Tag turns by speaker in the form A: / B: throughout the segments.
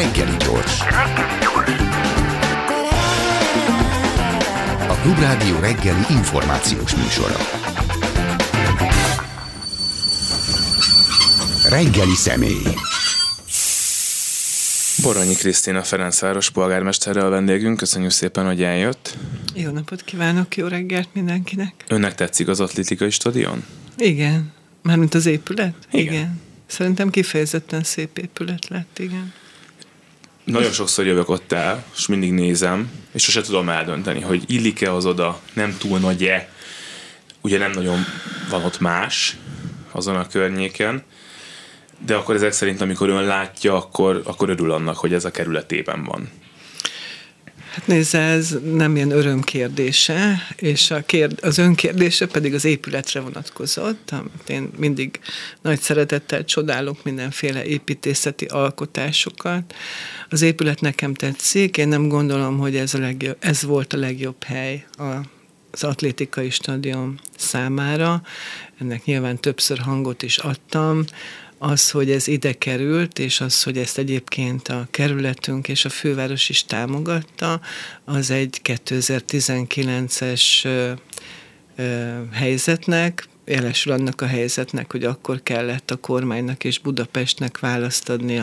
A: Reggeli gyors. A Klubrádió reggeli információs műsora. Reggeli személy.
B: Boronyi Krisztina Ferencváros polgármesterrel a vendégünk. Köszönjük szépen, hogy eljött.
C: Jó napot kívánok, jó reggelt mindenkinek.
B: Önnek tetszik az atlétikai stadion?
C: Igen. Mármint az épület?
B: Igen.
C: igen. Szerintem kifejezetten szép épület lett, igen.
B: Nagyon sokszor jövök ott el, és mindig nézem, és sose tudom eldönteni, hogy illik-e az oda, nem túl nagy-e. Ugye nem nagyon van ott más azon a környéken, de akkor ezek szerint, amikor ön látja, akkor, akkor örül annak, hogy ez a kerületében van.
C: Hát nézze, ez nem ilyen örömkérdése, és a kérd, az önkérdése pedig az épületre vonatkozott, amit én mindig nagy szeretettel csodálok mindenféle építészeti alkotásokat. Az épület nekem tetszik, én nem gondolom, hogy ez, a legjobb, ez volt a legjobb hely a az atlétikai stadion számára. Ennek nyilván többször hangot is adtam az, hogy ez ide került, és az, hogy ezt egyébként a kerületünk és a főváros is támogatta, az egy 2019-es helyzetnek, jelesül annak a helyzetnek, hogy akkor kellett a kormánynak és Budapestnek választ adni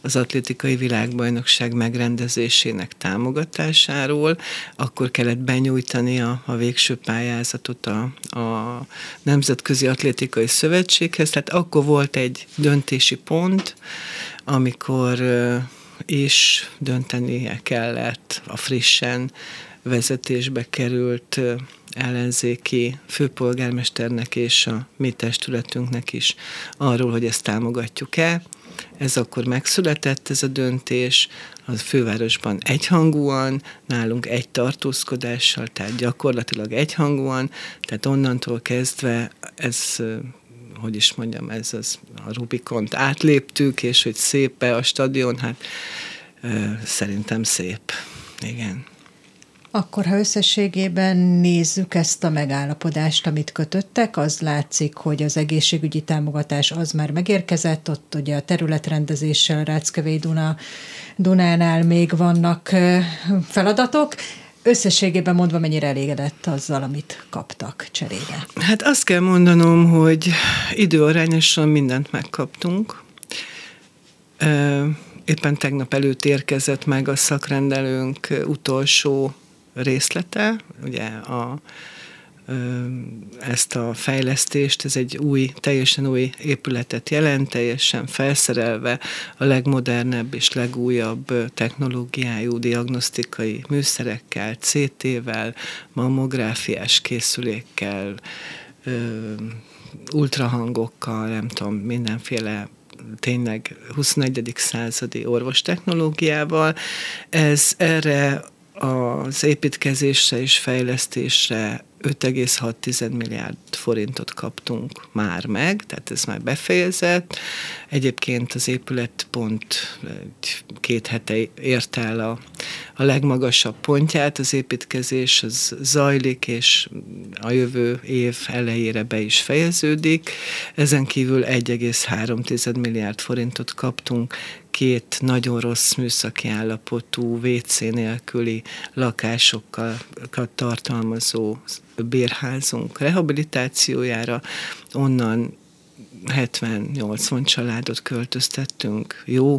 C: az atlétikai világbajnokság megrendezésének támogatásáról, akkor kellett benyújtani a, a végső pályázatot a, a Nemzetközi Atlétikai Szövetséghez, tehát akkor volt egy döntési pont, amikor is döntenie kellett a frissen vezetésbe került ellenzéki főpolgármesternek és a mi testületünknek is arról, hogy ezt támogatjuk-e. Ez akkor megszületett ez a döntés, a fővárosban egyhangúan, nálunk egy tartózkodással, tehát gyakorlatilag egyhangúan, tehát onnantól kezdve ez hogy is mondjam, ez az a Rubikont átléptük, és hogy szép a stadion, hát szerintem szép. Igen.
D: Akkor, ha összességében nézzük ezt a megállapodást, amit kötöttek, az látszik, hogy az egészségügyi támogatás az már megérkezett, ott ugye a területrendezéssel Ráckevei Duna, Dunánál még vannak feladatok, összességében mondva mennyire elégedett azzal, amit kaptak cserébe?
C: Hát azt kell mondanom, hogy időarányosan mindent megkaptunk. Éppen tegnap előtt érkezett meg a szakrendelőnk utolsó részlete, ugye a, ezt a fejlesztést, ez egy új, teljesen új épületet jelent, teljesen felszerelve a legmodernebb és legújabb technológiájú diagnosztikai műszerekkel, CT-vel, mammográfiás készülékkel, ultrahangokkal, nem tudom, mindenféle tényleg 21. századi orvostechnológiával. Ez erre az építkezésre és fejlesztésre 5,6 milliárd forintot kaptunk már meg, tehát ez már befejezett. Egyébként az épület pont két hete ért el a, a legmagasabb pontját, az építkezés az zajlik, és a jövő év elejére be is fejeződik. Ezen kívül 1,3 milliárd forintot kaptunk két nagyon rossz műszaki állapotú WC nélküli lakásokkal tartalmazó bérházunk rehabilitációjára, onnan 70-80 családot költöztettünk jó,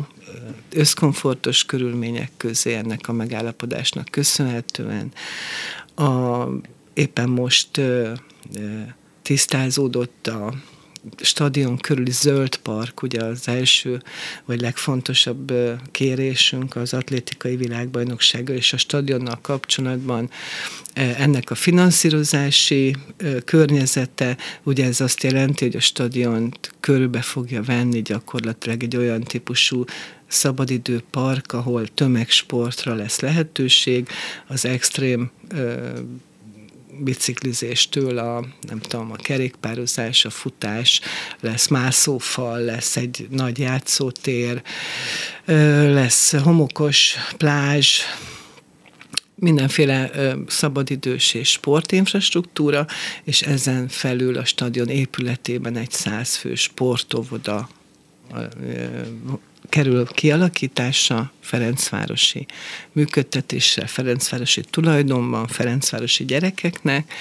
C: összkomfortos körülmények közé ennek a megállapodásnak köszönhetően. A, éppen most tisztázódott a stadion körüli zöld park, ugye az első vagy legfontosabb kérésünk az atlétikai világbajnoksággal és a stadionnal kapcsolatban ennek a finanszírozási környezete, ugye ez azt jelenti, hogy a stadiont körbe fogja venni gyakorlatilag egy olyan típusú szabadidő park, ahol tömegsportra lesz lehetőség, az extrém biciklizéstől a, nem tudom, a kerékpározás, a futás, lesz mászófal, lesz egy nagy játszótér, lesz homokos plázs, mindenféle szabadidős és sportinfrastruktúra, és ezen felül a stadion épületében egy százfő sportovoda kerül kialakításra, Ferencvárosi működtetésre, Ferencvárosi tulajdonban, Ferencvárosi gyerekeknek.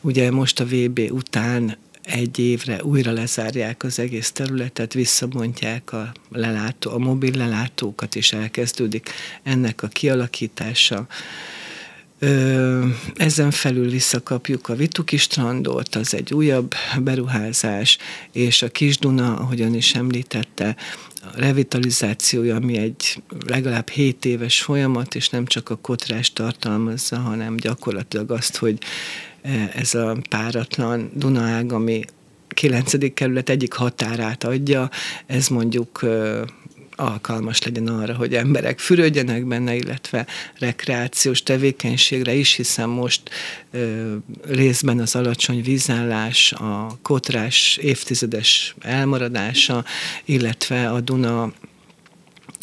C: Ugye most a VB után egy évre újra lezárják az egész területet, visszabontják a, lelátó, a mobil lelátókat, és elkezdődik ennek a kialakítása. Ezen felül visszakapjuk a Vituki strandot, az egy újabb beruházás, és a Kis Duna, ahogyan is említette, revitalizációja, ami egy legalább 7 éves folyamat, és nem csak a kotrás tartalmazza, hanem gyakorlatilag azt, hogy ez a páratlan Dunaág, ami 9. kerület egyik határát adja, ez mondjuk alkalmas legyen arra, hogy emberek fürödjenek benne, illetve rekreációs tevékenységre is, hiszen most ö, részben az alacsony vízállás, a kotrás évtizedes elmaradása, illetve a Duna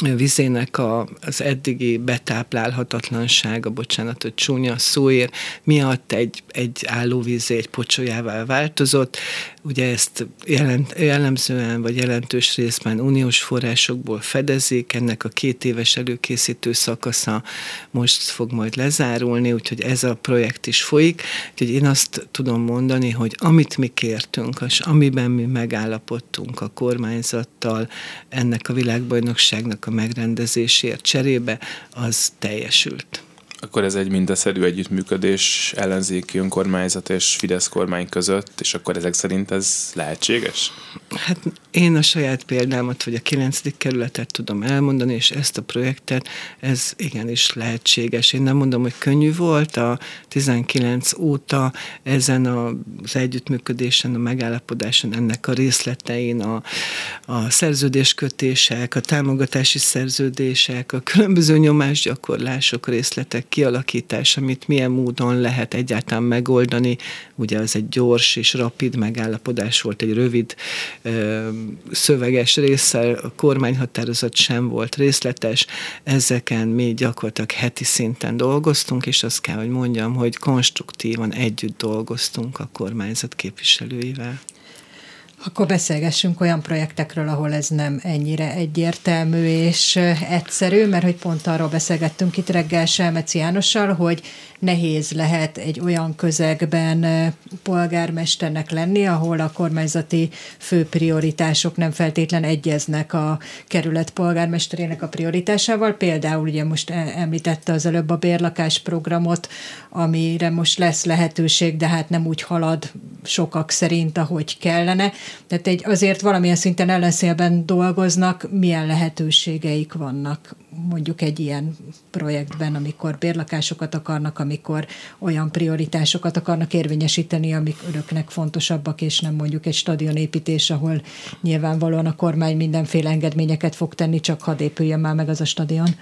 C: vizének a, az eddigi betáplálhatatlansága, bocsánat, hogy csúnya szóért, miatt egy, egy állóvízé egy pocsolyává változott. Ugye ezt jelent, jellemzően vagy jelentős részben uniós forrásokból fedezik, ennek a két éves előkészítő szakasza most fog majd lezárulni, úgyhogy ez a projekt is folyik. Úgyhogy én azt tudom mondani, hogy amit mi kértünk, és amiben mi megállapodtunk a kormányzattal, ennek a világbajnokságnak a megrendezésért cserébe, az teljesült.
B: Akkor ez egy mindaszerű együttműködés ellenzéki önkormányzat és Fidesz kormány között, és akkor ezek szerint ez lehetséges?
C: Hát én a saját példámat, vagy a 9. kerületet tudom elmondani, és ezt a projektet, ez igenis lehetséges. Én nem mondom, hogy könnyű volt, a 19 óta ezen az együttműködésen, a megállapodáson, ennek a részletein, a, a szerződéskötések, a támogatási szerződések, a különböző nyomásgyakorlások, részletek kialakítás, amit milyen módon lehet egyáltalán megoldani. Ugye az egy gyors és rapid megállapodás volt, egy rövid ö, szöveges résszel, a kormányhatározat sem volt részletes. Ezeken mi gyakorlatilag heti szinten dolgoztunk, és azt kell, hogy mondjam, hogy konstruktívan együtt dolgoztunk a kormányzat képviselőivel.
D: Akkor beszélgessünk olyan projektekről, ahol ez nem ennyire egyértelmű és egyszerű, mert hogy pont arról beszélgettünk itt reggel Selmeci Jánossal, hogy nehéz lehet egy olyan közegben polgármesternek lenni, ahol a kormányzati fő prioritások nem feltétlen egyeznek a kerület polgármesterének a prioritásával. Például ugye most e- említette az előbb a bérlakás programot, amire most lesz lehetőség, de hát nem úgy halad sokak szerint, ahogy kellene. Tehát egy, azért valamilyen szinten ellenszélben dolgoznak, milyen lehetőségeik vannak mondjuk egy ilyen projektben, amikor bérlakásokat akarnak, amikor olyan prioritásokat akarnak érvényesíteni, amik öröknek fontosabbak, és nem mondjuk egy stadionépítés, ahol nyilvánvalóan a kormány mindenféle engedményeket fog tenni, csak hadd épüljön már meg az a stadion.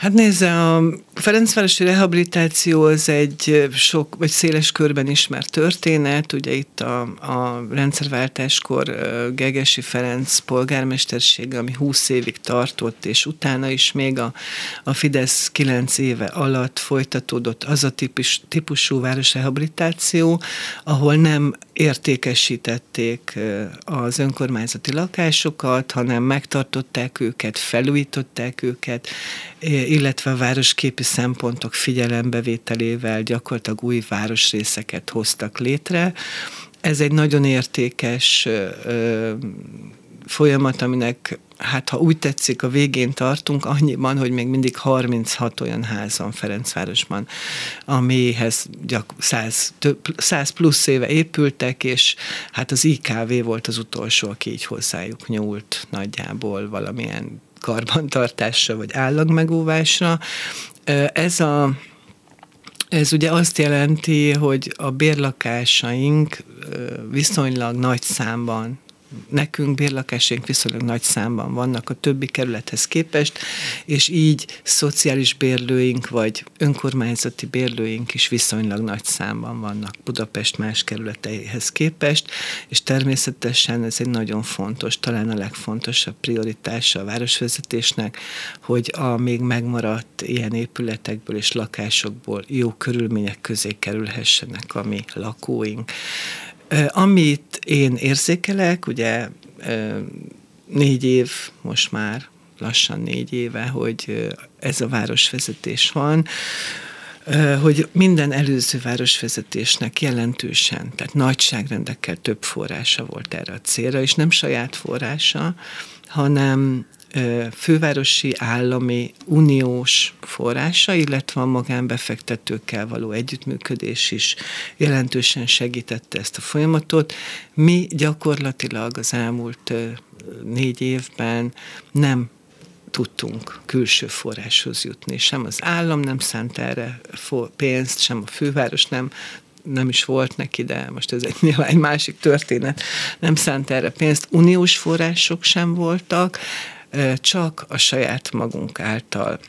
C: Hát nézze, a Ferencvárosi rehabilitáció az egy sok, vagy széles körben ismert történet. Ugye itt a, a rendszerváltáskor Gegesi Ferenc polgármestersége, ami 20 évig tartott, és utána is még a, a Fidesz 9 éve alatt folytatódott az a típus, típusú városrehabilitáció, ahol nem értékesítették az önkormányzati lakásokat, hanem megtartották őket, felújították őket, illetve a városképi szempontok figyelembevételével gyakorlatilag új városrészeket hoztak létre. Ez egy nagyon értékes folyamat, aminek hát ha úgy tetszik, a végén tartunk, annyiban, hogy még mindig 36 olyan ház van Ferencvárosban, amihez gyak 100, több, 100 plusz éve épültek, és hát az IKV volt az utolsó, aki így hozzájuk nyúlt nagyjából valamilyen karbantartásra vagy állagmegóvásra. Ez a ez ugye azt jelenti, hogy a bérlakásaink viszonylag nagy számban nekünk bérlakásaink viszonylag nagy számban vannak a többi kerülethez képest, és így szociális bérlőink vagy önkormányzati bérlőink is viszonylag nagy számban vannak Budapest más kerületeihez képest, és természetesen ez egy nagyon fontos, talán a legfontosabb prioritása a városvezetésnek, hogy a még megmaradt ilyen épületekből és lakásokból jó körülmények közé kerülhessenek a mi lakóink. Amit én érzékelek, ugye négy év most már, lassan négy éve, hogy ez a városvezetés van, hogy minden előző városvezetésnek jelentősen, tehát nagyságrendekkel több forrása volt erre a célra, és nem saját forrása, hanem fővárosi állami uniós forrása, illetve a magánbefektetőkkel való együttműködés is jelentősen segítette ezt a folyamatot. Mi gyakorlatilag az elmúlt négy évben nem tudtunk külső forráshoz jutni. Sem az állam nem szánt erre pénzt, sem a főváros nem nem is volt neki, de most ez egy, nyilván egy másik történet, nem szánt erre pénzt. Uniós források sem voltak, csak a saját magunk által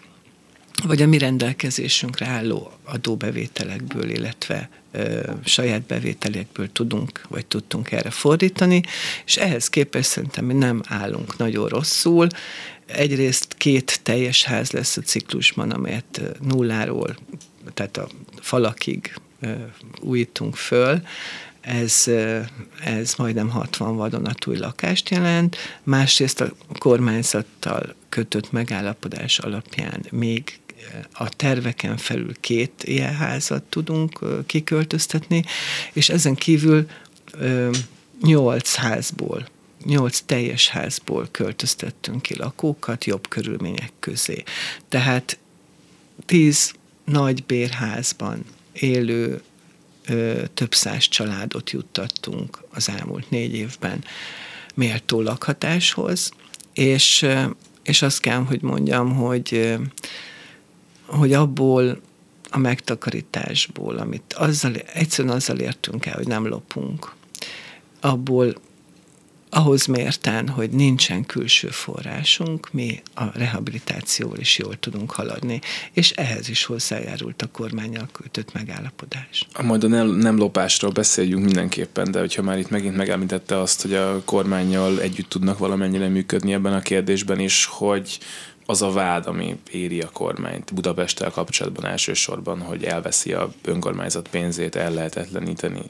C: vagy a mi rendelkezésünkre álló adóbevételekből, illetve saját bevételekből tudunk, vagy tudtunk erre fordítani, és ehhez képest szerintem mi nem állunk nagyon rosszul. Egyrészt két teljes ház lesz a ciklusban, amelyet nulláról, tehát a falakig újítunk föl, ez, ez majdnem 60 vadonatúj lakást jelent, másrészt a kormányzattal kötött megállapodás alapján még a terveken felül két ilyen házat tudunk kiköltöztetni, és ezen kívül nyolc házból nyolc teljes házból költöztettünk ki lakókat jobb körülmények közé. Tehát tíz nagy bérházban élő több száz családot juttattunk az elmúlt négy évben méltó lakhatáshoz, és, és azt kell, hogy mondjam, hogy, hogy abból a megtakarításból, amit azzal, egyszerűen azzal értünk el, hogy nem lopunk, abból ahhoz mérten, hogy nincsen külső forrásunk, mi a rehabilitációval is jól tudunk haladni, és ehhez is hozzájárult a kormányjal kötött megállapodás.
B: Majd a nem, nem lopásról beszéljünk mindenképpen, de hogyha már itt megint megemlítette azt, hogy a kormányjal együtt tudnak valamennyire működni ebben a kérdésben is, hogy az a vád, ami éri a kormányt Budapesttel kapcsolatban elsősorban, hogy elveszi a önkormányzat pénzét, ellehetetleníteni,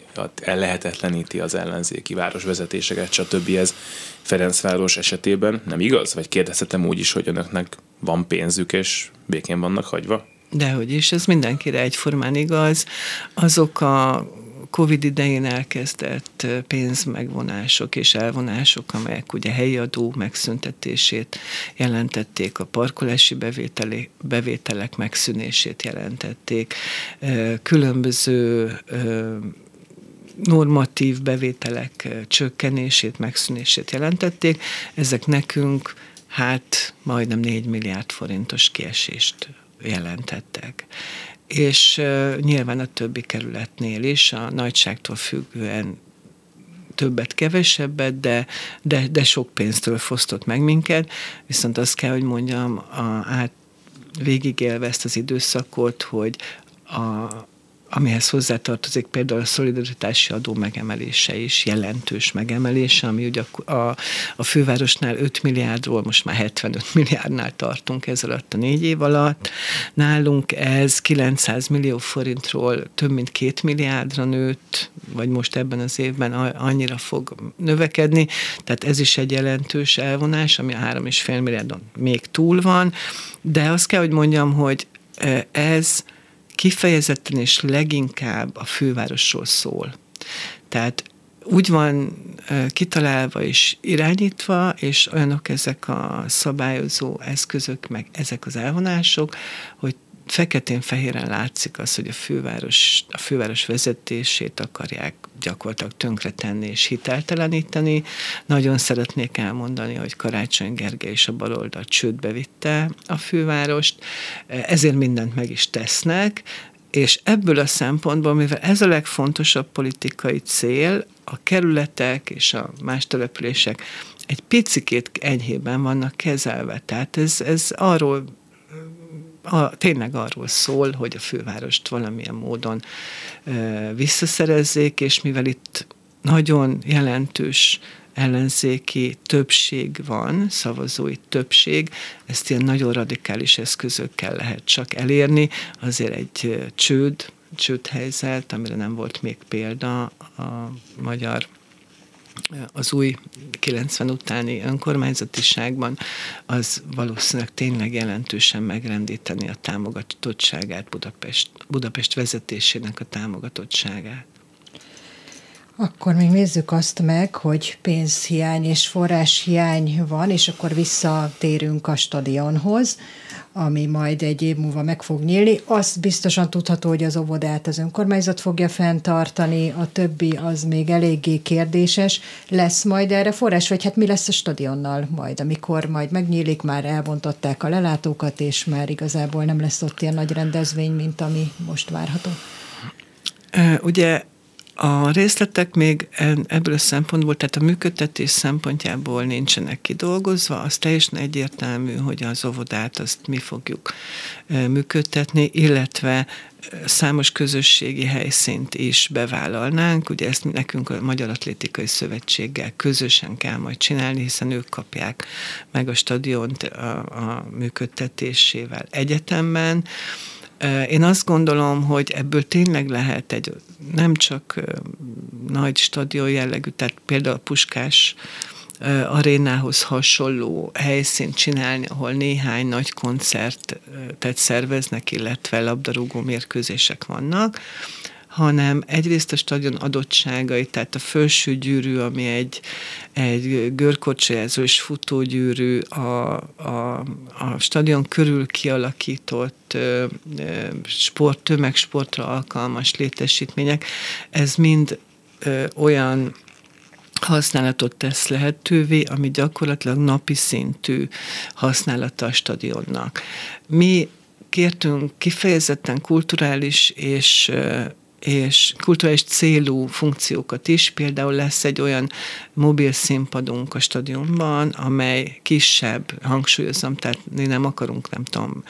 B: ellehetetleníti az ellenzéki városvezetéseket, stb. Ez Ferencváros esetében nem igaz? Vagy kérdezhetem úgy is, hogy önöknek van pénzük, és békén vannak hagyva?
C: Dehogy is, ez mindenkire egyformán igaz. Azok a Covid idején elkezdett pénzmegvonások és elvonások, amelyek ugye helyi adó megszüntetését jelentették, a parkolási bevételi, bevételek megszűnését jelentették, különböző normatív bevételek csökkenését, megszűnését jelentették. Ezek nekünk hát majdnem 4 milliárd forintos kiesést jelentettek és nyilván a többi kerületnél is a nagyságtól függően többet, kevesebbet, de, de, de sok pénztől fosztott meg minket, viszont azt kell, hogy mondjam, a, át végigélve ezt az időszakot, hogy a, amihez hozzátartozik például a szolidaritási adó megemelése is, jelentős megemelése, ami ugye a, a, a fővárosnál 5 milliárdról most már 75 milliárdnál tartunk ez alatt a négy év alatt. Nálunk ez 900 millió forintról több mint 2 milliárdra nőtt, vagy most ebben az évben annyira fog növekedni, tehát ez is egy jelentős elvonás, ami a 3,5 milliárdon még túl van, de azt kell, hogy mondjam, hogy ez kifejezetten és leginkább a fővárosról szól. Tehát úgy van kitalálva és irányítva, és olyanok ezek a szabályozó eszközök, meg ezek az elvonások, hogy feketén-fehéren látszik az, hogy a főváros, a főváros vezetését akarják gyakorlatilag tönkretenni és hitelteleníteni. Nagyon szeretnék elmondani, hogy Karácsony Gergely és a baloldal csődbe vitte a fővárost, ezért mindent meg is tesznek, és ebből a szempontból, mivel ez a legfontosabb politikai cél, a kerületek és a más települések egy picikét enyhében vannak kezelve. Tehát ez, ez arról a, tényleg arról szól, hogy a fővárost valamilyen módon e, visszaszerezzék, és mivel itt nagyon jelentős ellenzéki többség van, szavazói többség, ezt ilyen nagyon radikális eszközökkel lehet csak elérni, azért egy csőd, csődhelyzet, amire nem volt még példa a magyar az új 90 utáni önkormányzatiságban, az valószínűleg tényleg jelentősen megrendíteni a támogatottságát, Budapest, Budapest vezetésének a támogatottságát.
D: Akkor még nézzük azt meg, hogy pénzhiány és forráshiány van, és akkor visszatérünk a stadionhoz, ami majd egy év múlva meg fog nyílni. Azt biztosan tudható, hogy az óvodát az önkormányzat fogja fenntartani, a többi az még eléggé kérdéses. Lesz majd erre forrás, vagy hát mi lesz a stadionnal majd, amikor majd megnyílik, már elbontották a lelátókat, és már igazából nem lesz ott ilyen nagy rendezvény, mint ami most várható?
C: Ugye a részletek még ebből a szempontból, tehát a működtetés szempontjából nincsenek kidolgozva, az teljesen egyértelmű, hogy az óvodát azt mi fogjuk működtetni, illetve számos közösségi helyszínt is bevállalnánk. Ugye ezt nekünk a Magyar Atlétikai Szövetséggel közösen kell majd csinálni, hiszen ők kapják meg a stadiont a, a működtetésével egyetemben. Én azt gondolom, hogy ebből tényleg lehet egy nem csak nagy stadion jellegű, tehát például a Puskás arénához hasonló helyszínt csinálni, ahol néhány nagy koncertet szerveznek, illetve labdarúgó mérkőzések vannak, hanem egyrészt a stadion adottságai, tehát a felső gyűrű, ami egy, egy görkocsajázó és futógyűrű, a, a, a stadion körül kialakított sport, tömegsportra alkalmas létesítmények, ez mind ö, olyan használatot tesz lehetővé, ami gyakorlatilag napi szintű használata a stadionnak. Mi kértünk kifejezetten kulturális és és kulturális célú funkciókat is. Például lesz egy olyan mobil színpadunk a stadionban, amely kisebb, hangsúlyozom, tehát mi nem akarunk, nem tudom,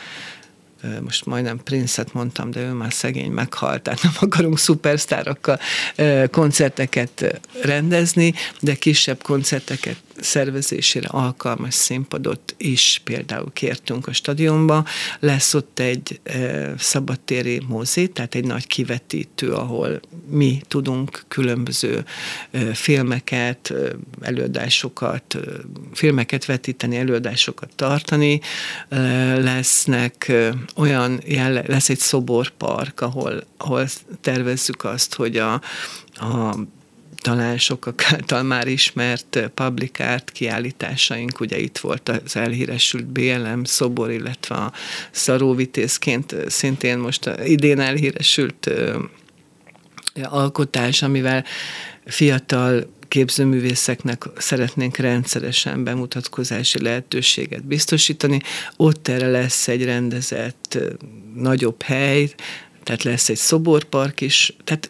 C: most majdnem Princet mondtam, de ő már szegény meghalt, tehát nem akarunk szupersztárokkal koncerteket rendezni, de kisebb koncerteket szervezésére alkalmas színpadot is például kértünk a stadionba. Lesz ott egy szabadtéri mozé, tehát egy nagy kivetítő, ahol mi tudunk különböző filmeket, előadásokat, filmeket vetíteni, előadásokat tartani. Lesznek olyan, jelle, lesz egy szoborpark, ahol, ahol tervezzük azt, hogy a, a talán sokak által már ismert publikárt kiállításaink, ugye itt volt az elhíresült BLM szobor, illetve a szaróvitészként szintén most idén elhíresült alkotás, amivel fiatal képzőművészeknek szeretnénk rendszeresen bemutatkozási lehetőséget biztosítani. Ott erre lesz egy rendezett nagyobb hely, tehát lesz egy szoborpark is, tehát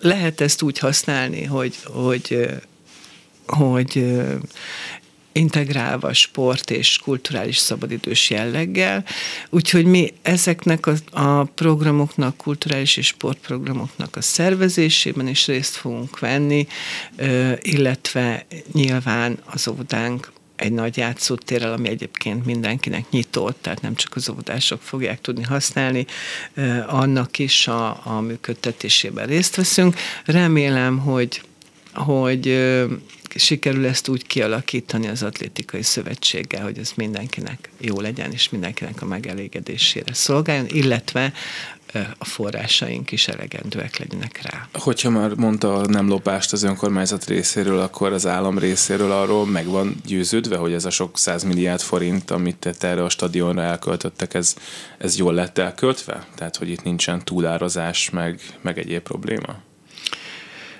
C: lehet ezt úgy használni, hogy, hogy, hogy integrálva sport és kulturális szabadidős jelleggel. Úgyhogy mi ezeknek a, a programoknak, kulturális és sportprogramoknak a szervezésében is részt fogunk venni, illetve nyilván az óvodánk egy nagy játszótérrel, ami egyébként mindenkinek nyitott, tehát nem csak az óvodások fogják tudni használni, annak is a, a működtetésében részt veszünk. Remélem, hogy, hogy sikerül ezt úgy kialakítani az atlétikai szövetséggel, hogy ez mindenkinek jó legyen, és mindenkinek a megelégedésére szolgáljon, illetve a forrásaink is elegendőek legyenek rá.
B: Hogyha már mondta a nem lopást az önkormányzat részéről, akkor az állam részéről arról meg van győződve, hogy ez a sok százmilliárd forint, amit erre a stadionra elköltöttek, ez, ez jól lett elköltve? Tehát, hogy itt nincsen túlározás, meg, meg egyéb probléma?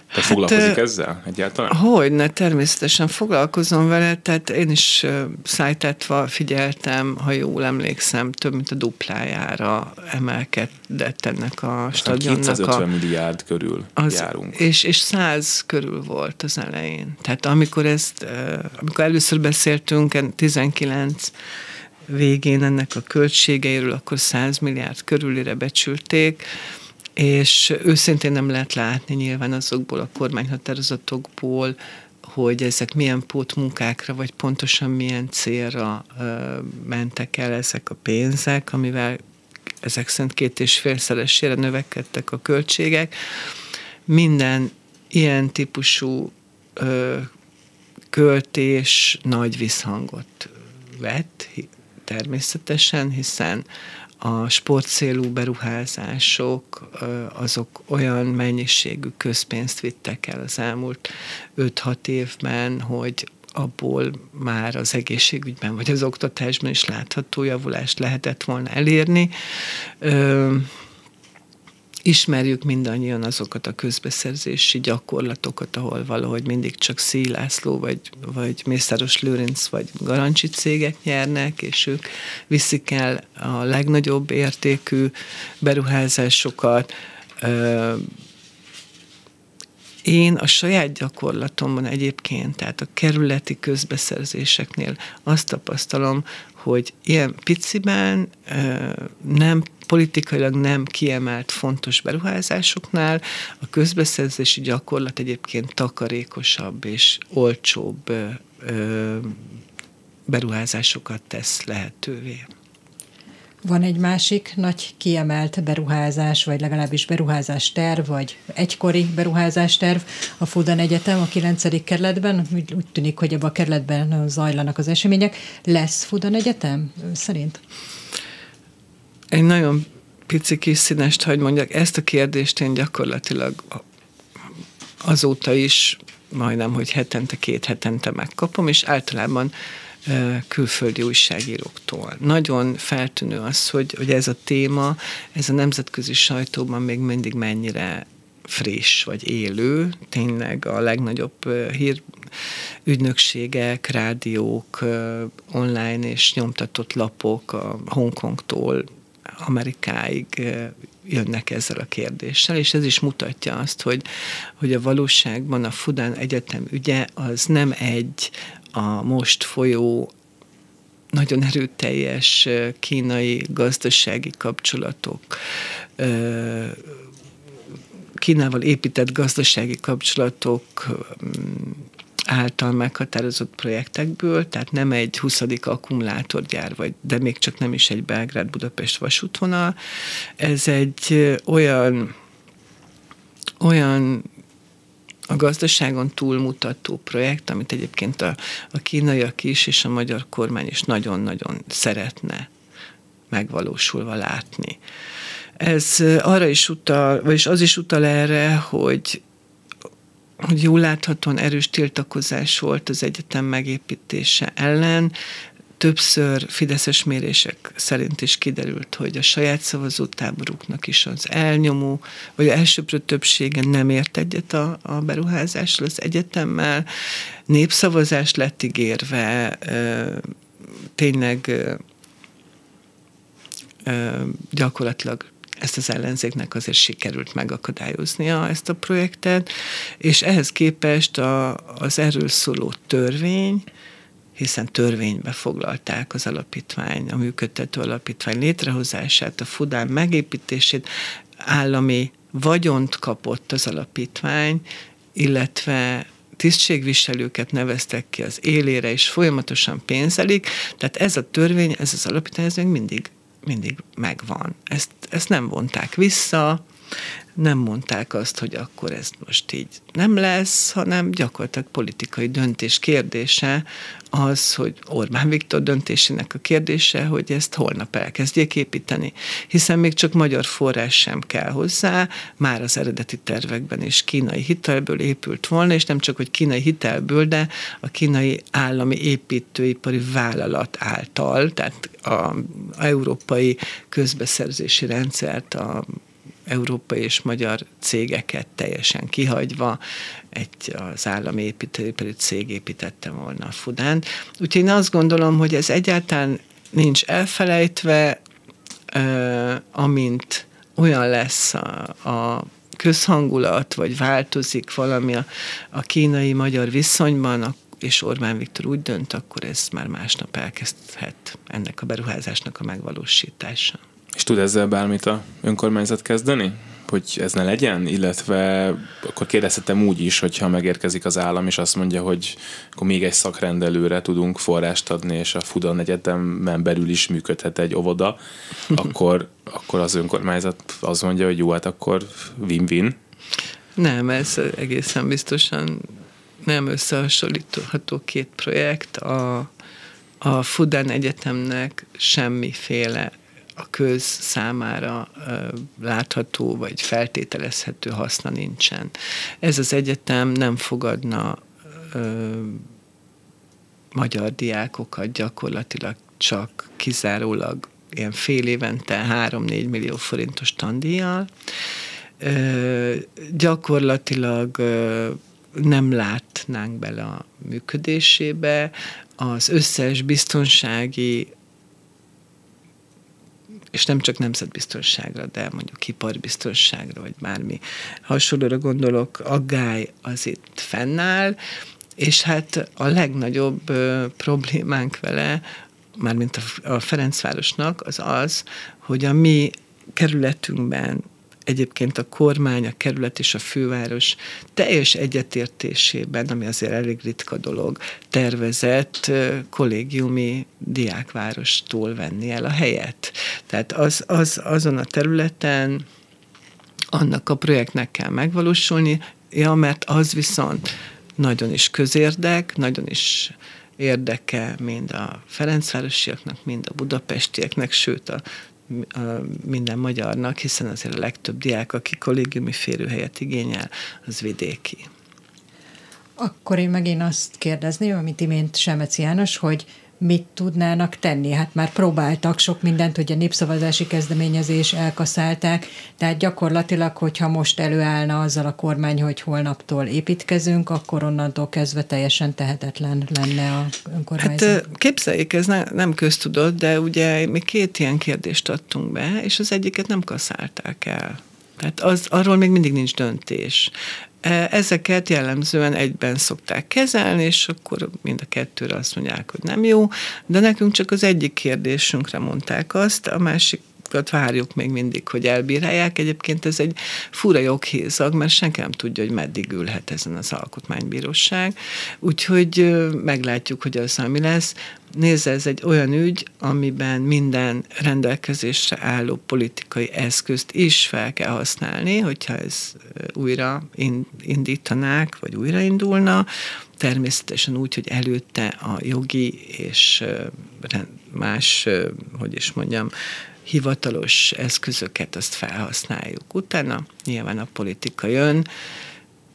B: Te hát, foglalkozik ezzel egyáltalán?
C: Hogy ne, természetesen foglalkozom vele, tehát én is szájtátva figyeltem, ha jól emlékszem, több mint a duplájára emelkedett ennek a stadionnak.
B: 250 a, milliárd körül az, járunk.
C: És, és 100 körül volt az elején. Tehát amikor ezt, amikor először beszéltünk, 19 végén ennek a költségeiről, akkor 100 milliárd körülire becsülték, és őszintén nem lehet látni nyilván azokból a kormányhatározatokból, hogy ezek milyen pótmunkákra, vagy pontosan milyen célra ö, mentek el ezek a pénzek, amivel ezek szerint két és félszeresére növekedtek a költségek. Minden ilyen típusú ö, költés nagy visszhangot vett, természetesen, hiszen a sportcélú beruházások azok olyan mennyiségű közpénzt vittek el az elmúlt 5-6 évben, hogy abból már az egészségügyben vagy az oktatásban is látható javulást lehetett volna elérni ismerjük mindannyian azokat a közbeszerzési gyakorlatokat, ahol valahogy mindig csak Szílászló, vagy, vagy Mészáros Lőrinc, vagy Garancsi cégek nyernek, és ők viszik el a legnagyobb értékű beruházásokat. Én a saját gyakorlatomban egyébként, tehát a kerületi közbeszerzéseknél azt tapasztalom, hogy ilyen piciben nem politikailag nem kiemelt fontos beruházásoknál a közbeszerzési gyakorlat egyébként takarékosabb és olcsóbb beruházásokat tesz lehetővé.
D: Van egy másik nagy kiemelt beruházás, vagy legalábbis beruházás terv, vagy egykori beruházás terv a Fudan Egyetem a 9. kerületben. Úgy, tűnik, hogy ebben a kerületben zajlanak az események. Lesz Fudan Egyetem szerint?
C: Egy nagyon pici kis színest, hogy mondjak, ezt a kérdést én gyakorlatilag azóta is majdnem, hogy hetente, két hetente megkapom, és általában külföldi újságíróktól. Nagyon feltűnő az, hogy, hogy ez a téma, ez a nemzetközi sajtóban még mindig mennyire friss vagy élő, tényleg a legnagyobb hír ügynökségek, rádiók, online és nyomtatott lapok a Hongkongtól Amerikáig jönnek ezzel a kérdéssel, és ez is mutatja azt, hogy, hogy a valóságban a Fudan Egyetem ügye az nem egy a most folyó nagyon erőteljes kínai gazdasági kapcsolatok, Kínával épített gazdasági kapcsolatok által meghatározott projektekből, tehát nem egy 20. akkumulátorgyár, vagy, de még csak nem is egy Belgrád-Budapest vasútvonal. Ez egy olyan olyan a gazdaságon túlmutató projekt, amit egyébként a, a kínaiak is és a magyar kormány is nagyon-nagyon szeretne megvalósulva látni. Ez arra is utal, vagyis az is utal erre, hogy hogy jól láthatóan erős tiltakozás volt az egyetem megépítése ellen, többször fideszes mérések szerint is kiderült, hogy a saját szavazótáboruknak is az elnyomó, vagy elsőprő többsége nem ért egyet a, a beruházással az egyetemmel. Népszavazás lett ígérve, tényleg gyakorlatilag ezt az ellenzéknek azért sikerült megakadályoznia ezt a projektet, és ehhez képest a, az erről szóló törvény, hiszen törvénybe foglalták az alapítvány, a működtető alapítvány létrehozását, a Fudán megépítését, állami vagyont kapott az alapítvány, illetve tisztségviselőket neveztek ki az élére, és folyamatosan pénzelik, tehát ez a törvény, ez az alapítvány, ez még mindig mindig megvan. Ezt, ezt nem vonták vissza, nem mondták azt, hogy akkor ez most így nem lesz, hanem gyakorlatilag politikai döntés kérdése az, hogy Orbán Viktor döntésének a kérdése, hogy ezt holnap elkezdjék építeni. Hiszen még csak magyar forrás sem kell hozzá, már az eredeti tervekben is kínai hitelből épült volna, és nem csak, hogy kínai hitelből, de a kínai állami építőipari vállalat által, tehát a európai közbeszerzési rendszert a európai és magyar cégeket teljesen kihagyva egy az állami építőipari cég építette volna a Fudánt. Úgyhogy én azt gondolom, hogy ez egyáltalán nincs elfelejtve, amint olyan lesz a, a közhangulat, vagy változik valami a, a kínai-magyar viszonyban, és Orbán Viktor úgy dönt, akkor ez már másnap elkezdhet ennek a beruházásnak a megvalósítása.
B: És tud ezzel bármit a önkormányzat kezdeni? hogy ez ne legyen, illetve akkor kérdezhetem úgy is, hogyha megérkezik az állam, és azt mondja, hogy akkor még egy szakrendelőre tudunk forrást adni, és a Fudan Egyetemen belül is működhet egy óvoda, akkor, akkor az önkormányzat azt mondja, hogy jó, hát akkor win-win.
C: Nem, ez egészen biztosan nem összehasonlítható két projekt. A, a Fudan Egyetemnek semmiféle a köz számára látható vagy feltételezhető haszna nincsen. Ez az egyetem nem fogadna magyar diákokat gyakorlatilag csak kizárólag ilyen fél évente 3-4 millió forintos tandíjjal. Gyakorlatilag nem látnánk bele a működésébe, az összes biztonsági és nem csak nemzetbiztonságra, de mondjuk iparbiztonságra, vagy bármi hasonlóra gondolok, aggály az itt fennáll, és hát a legnagyobb problémánk vele, mármint a, a Ferencvárosnak, az az, hogy a mi kerületünkben egyébként a kormány, a kerület és a főváros teljes egyetértésében, ami azért elég ritka dolog, tervezett kollégiumi diákvárostól venni el a helyet. Tehát az, az, azon a területen annak a projektnek kell megvalósulni, ja, mert az viszont nagyon is közérdek, nagyon is érdeke mind a Ferencvárosiaknak, mind a budapestieknek, sőt a minden magyarnak, hiszen azért a legtöbb diák, aki kollégiumi férőhelyet igényel, az vidéki.
D: Akkor én megint azt kérdezném, amit imént Semeci János, hogy mit tudnának tenni? Hát már próbáltak sok mindent, hogy a népszavazási kezdeményezés elkaszálták, tehát gyakorlatilag, hogyha most előállna azzal a kormány, hogy holnaptól építkezünk, akkor onnantól kezdve teljesen tehetetlen lenne a önkormányzat.
C: Hát képzeljék, ez ne, nem köztudott, de ugye mi két ilyen kérdést adtunk be, és az egyiket nem kaszálták el. Tehát az, arról még mindig nincs döntés. E, ezeket jellemzően egyben szokták kezelni, és akkor mind a kettőre azt mondják, hogy nem jó, de nekünk csak az egyik kérdésünkre mondták azt, a másik várjuk még mindig, hogy elbírálják. Egyébként ez egy fura joghézag, mert senki nem tudja, hogy meddig ülhet ezen az alkotmánybíróság. Úgyhogy meglátjuk, hogy az ami lesz. Nézze, ez egy olyan ügy, amiben minden rendelkezésre álló politikai eszközt is fel kell használni, hogyha ez újra indítanák, vagy újraindulna, természetesen úgy, hogy előtte a jogi és más, hogy is mondjam, hivatalos eszközöket azt felhasználjuk. Utána nyilván a politika jön,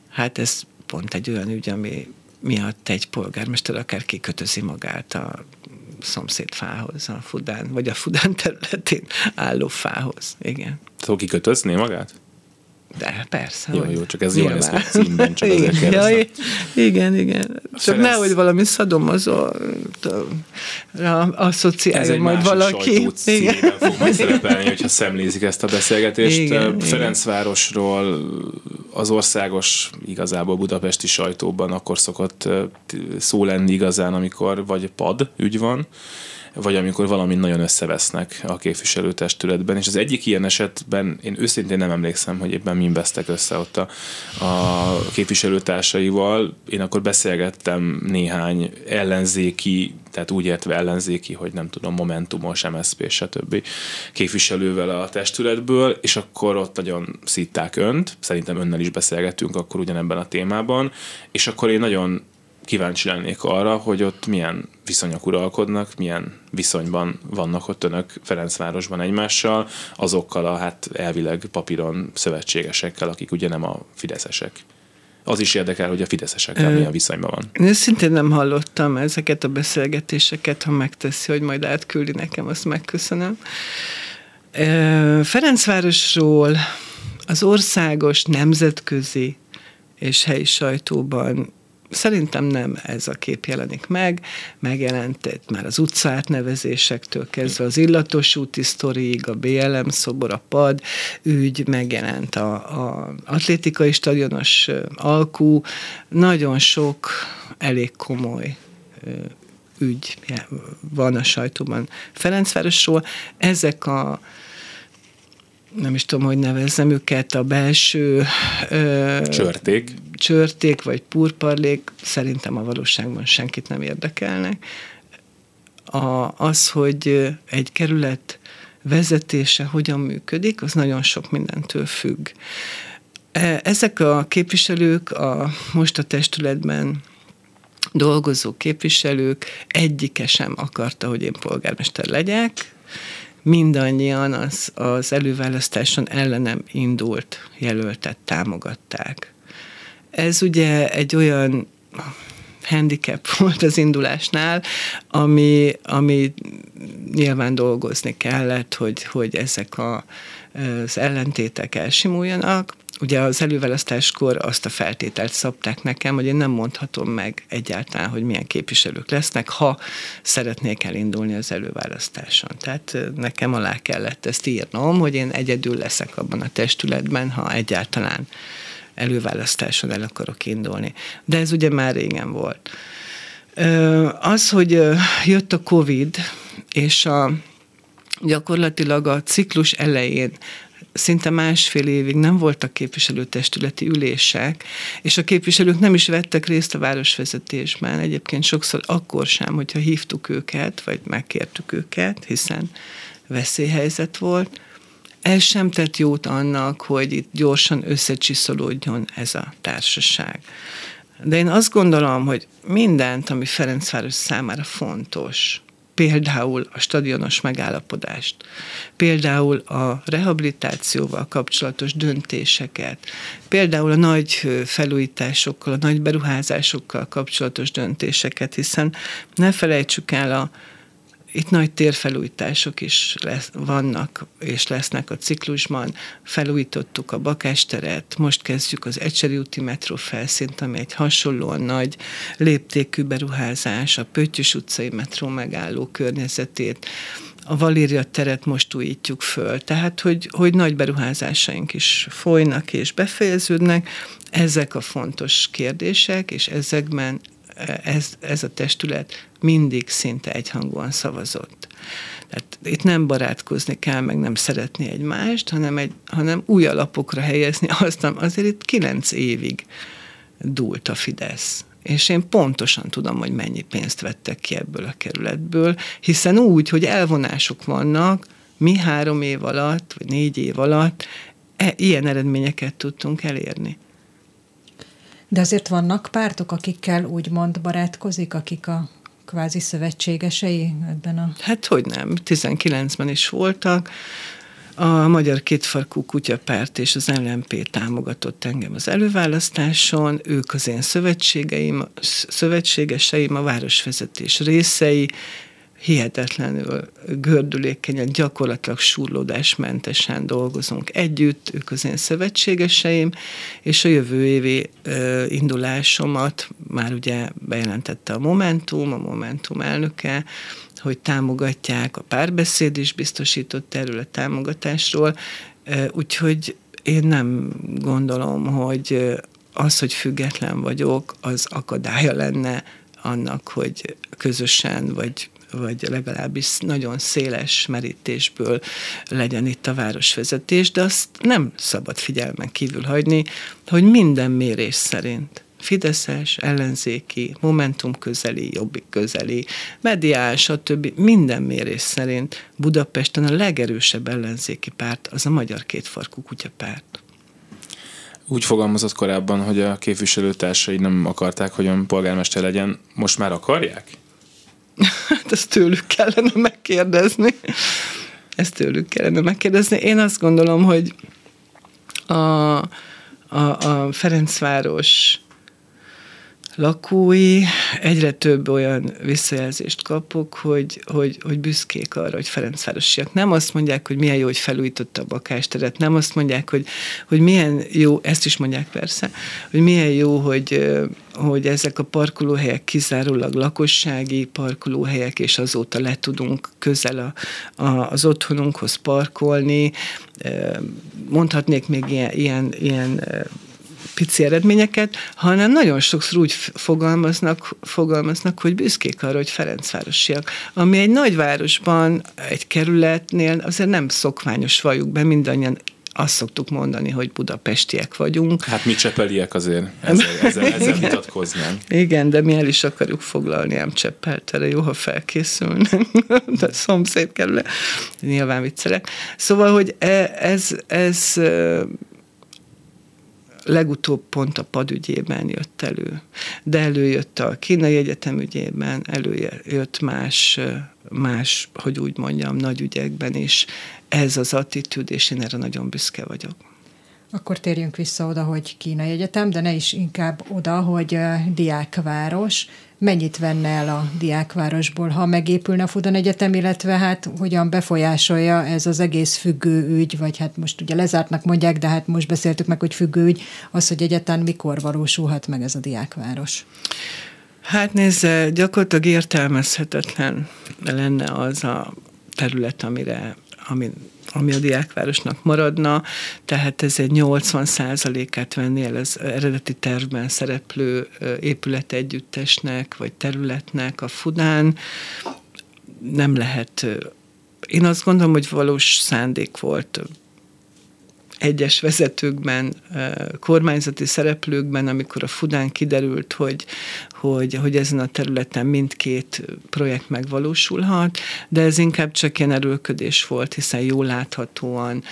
C: hát ez pont egy olyan ügy, ami miatt egy polgármester akár kikötözi magát a szomszéd fához, a Fudán, vagy a Fudán területén álló fához. Igen.
B: Szóval kikötözni magát?
C: De persze.
B: Jó, jó, csak ez jó lesz a címben, csak igen, azért
C: ja, igen, igen. Csak Ferenc... nehogy valami szadomazó asszociálja majd valaki.
B: Ez egy fog majd szerepelni, hogyha szemlézik ezt a beszélgetést. Igen, Ferencvárosról az országos, igazából budapesti sajtóban akkor szokott szó lenni igazán, amikor vagy pad ügy van, vagy amikor valami nagyon összevesznek a képviselőtestületben, és az egyik ilyen esetben én őszintén nem emlékszem, hogy éppen mi vesztek össze ott a, a képviselőtársaival. Én akkor beszélgettem néhány ellenzéki, tehát úgy értve ellenzéki, hogy nem tudom, Momentumos, MSZP, stb. képviselővel a testületből, és akkor ott nagyon szítták önt, szerintem önnel is beszélgettünk akkor ugyanebben a témában, és akkor én nagyon kíváncsi lennék arra, hogy ott milyen viszonyok uralkodnak, milyen viszonyban vannak ott önök Ferencvárosban egymással, azokkal a hát elvileg papíron szövetségesekkel, akik ugye nem a fideszesek. Az is érdekel, hogy a fideszesekkel milyen viszonyban van.
C: Én szintén nem hallottam ezeket a beszélgetéseket, ha megteszi, hogy majd átküldi nekem, azt megköszönöm. Ferencvárosról az országos, nemzetközi és helyi sajtóban Szerintem nem ez a kép jelenik meg, megjelent már az utcátnevezésektől kezdve az illatos úti sztoriig, a BLM szobor, a pad ügy, megjelent a, a atlétikai stadionos alkú, nagyon sok elég komoly ügy van a sajtóban Ferencvárosról. Ezek a nem is tudom, hogy nevezzem őket, a belső
B: ö, csörték.
C: Csörték, vagy purparlék, szerintem a valóságban senkit nem érdekelnek. A, az, hogy egy kerület vezetése hogyan működik, az nagyon sok mindentől függ. E, ezek a képviselők a, most a testületben dolgozó képviselők egyike sem akarta, hogy én polgármester legyek, mindannyian az, az előválasztáson ellenem indult jelöltet támogatták. Ez ugye egy olyan handicap volt az indulásnál, ami, ami nyilván dolgozni kellett, hogy, hogy ezek a, az ellentétek elsimuljanak. Ugye az előválasztáskor azt a feltételt szabták nekem, hogy én nem mondhatom meg egyáltalán, hogy milyen képviselők lesznek, ha szeretnék elindulni az előválasztáson. Tehát nekem alá kellett ezt írnom, hogy én egyedül leszek abban a testületben, ha egyáltalán előválasztáson el akarok indulni. De ez ugye már régen volt. Az, hogy jött a Covid, és a, gyakorlatilag a ciklus elején szinte másfél évig nem voltak képviselőtestületi ülések, és a képviselők nem is vettek részt a városvezetésben. Egyébként sokszor akkor sem, hogyha hívtuk őket, vagy megkértük őket, hiszen veszélyhelyzet volt. Ez sem tett jót annak, hogy itt gyorsan összecsiszolódjon ez a társaság. De én azt gondolom, hogy mindent, ami Ferencváros számára fontos, például a stadionos megállapodást, például a rehabilitációval kapcsolatos döntéseket, például a nagy felújításokkal, a nagy beruházásokkal kapcsolatos döntéseket, hiszen ne felejtsük el a itt nagy térfelújítások is lesz, vannak és lesznek a ciklusban. Felújítottuk a Bakásteret, most kezdjük az Ecseri úti metró felszínt, ami egy hasonlóan nagy léptékű beruházás, a Pöttyös utcai metró megálló környezetét, a Valéria teret most újítjuk föl. Tehát, hogy, hogy nagy beruházásaink is folynak és befejeződnek. Ezek a fontos kérdések, és ezekben ez, ez a testület mindig szinte egyhangúan szavazott. Tehát itt nem barátkozni kell, meg nem szeretni egymást, hanem, egy, hanem új alapokra helyezni. Aztán azért itt kilenc évig dúlt a Fidesz. És én pontosan tudom, hogy mennyi pénzt vettek ki ebből a kerületből, hiszen úgy, hogy elvonások vannak, mi három év alatt, vagy négy év alatt e, ilyen eredményeket tudtunk elérni.
D: De azért vannak pártok, akikkel úgymond barátkozik, akik a kvázi szövetségesei ebben a...
C: Hát hogy nem, 19-ben is voltak. A Magyar Kétfarkú Kutyapárt és az LMP támogatott engem az előválasztáson, ők az én szövetségeim, szövetségeseim, a városvezetés részei, hihetetlenül gördülékenyen, gyakorlatilag surlódásmentesen dolgozunk együtt, ők az én szövetségeseim, és a jövő évi ö, indulásomat már ugye bejelentette a Momentum, a Momentum elnöke, hogy támogatják, a párbeszéd is biztosított erről a támogatásról, úgyhogy én nem gondolom, hogy az, hogy független vagyok, az akadálya lenne annak, hogy közösen vagy vagy legalábbis nagyon széles merítésből legyen itt a városvezetés, de azt nem szabad figyelmen kívül hagyni, hogy minden mérés szerint Fideszes, ellenzéki, Momentum közeli, Jobbik közeli, mediál, stb. minden mérés szerint Budapesten a legerősebb ellenzéki párt az a Magyar Kétfarkú Kutyapárt.
B: Úgy fogalmazott korábban, hogy a képviselőtársai nem akarták, hogy ön polgármester legyen. Most már akarják?
C: Hát ezt tőlük kellene megkérdezni. Ezt tőlük kellene megkérdezni. Én azt gondolom, hogy a, a, a Ferencváros lakói, egyre több olyan visszajelzést kapok, hogy, hogy, hogy büszkék arra, hogy Ferencvárosiak. Nem azt mondják, hogy milyen jó, hogy felújította a bakásteret, nem azt mondják, hogy, hogy milyen jó, ezt is mondják persze, hogy milyen jó, hogy, hogy ezek a parkolóhelyek kizárólag lakossági parkolóhelyek, és azóta le tudunk közel a, a, az otthonunkhoz parkolni. Mondhatnék még ilyen, ilyen, ilyen pici eredményeket, hanem nagyon sokszor úgy fogalmaznak, fogalmaznak, hogy büszkék arra, hogy Ferencvárosiak. Ami egy nagyvárosban, egy kerületnél azért nem szokványos valljuk be, mindannyian azt szoktuk mondani, hogy budapestiek vagyunk.
B: Hát mi csepeliek azért, ezzel, ezzel, ezzel vitatkoznánk.
C: Igen, de mi el is akarjuk foglalni ám Cseppelt, erre jó, ha felkészülnek, de szomszéd kerület, nyilván viccelek. Szóval, hogy e, ez, ez legutóbb pont a padügyében jött elő. De előjött a kínai egyetem ügyében, előjött más, más, hogy úgy mondjam, nagy ügyekben is ez az attitűd, és én erre nagyon büszke vagyok.
D: Akkor térjünk vissza oda, hogy Kínai Egyetem, de ne is inkább oda, hogy diákváros. Mennyit venne el a diákvárosból, ha megépülne a Fudan Egyetem, illetve hát hogyan befolyásolja ez az egész függő ügy, vagy hát most ugye lezártnak mondják, de hát most beszéltük meg, hogy függő ügy, az, hogy egyetlen mikor valósulhat meg ez a diákváros.
C: Hát nézze, gyakorlatilag értelmezhetetlen lenne az a terület, amire, ami ami a diákvárosnak maradna, tehát ez egy 80 százalékát venni el az eredeti tervben szereplő épület együttesnek, vagy területnek a Fudán. Nem lehet én azt gondolom, hogy valós szándék volt egyes vezetőkben, kormányzati szereplőkben, amikor a Fudán kiderült, hogy, hogy, hogy ezen a területen mindkét projekt megvalósulhat, de ez inkább csak ilyen erőlködés volt, hiszen jól láthatóan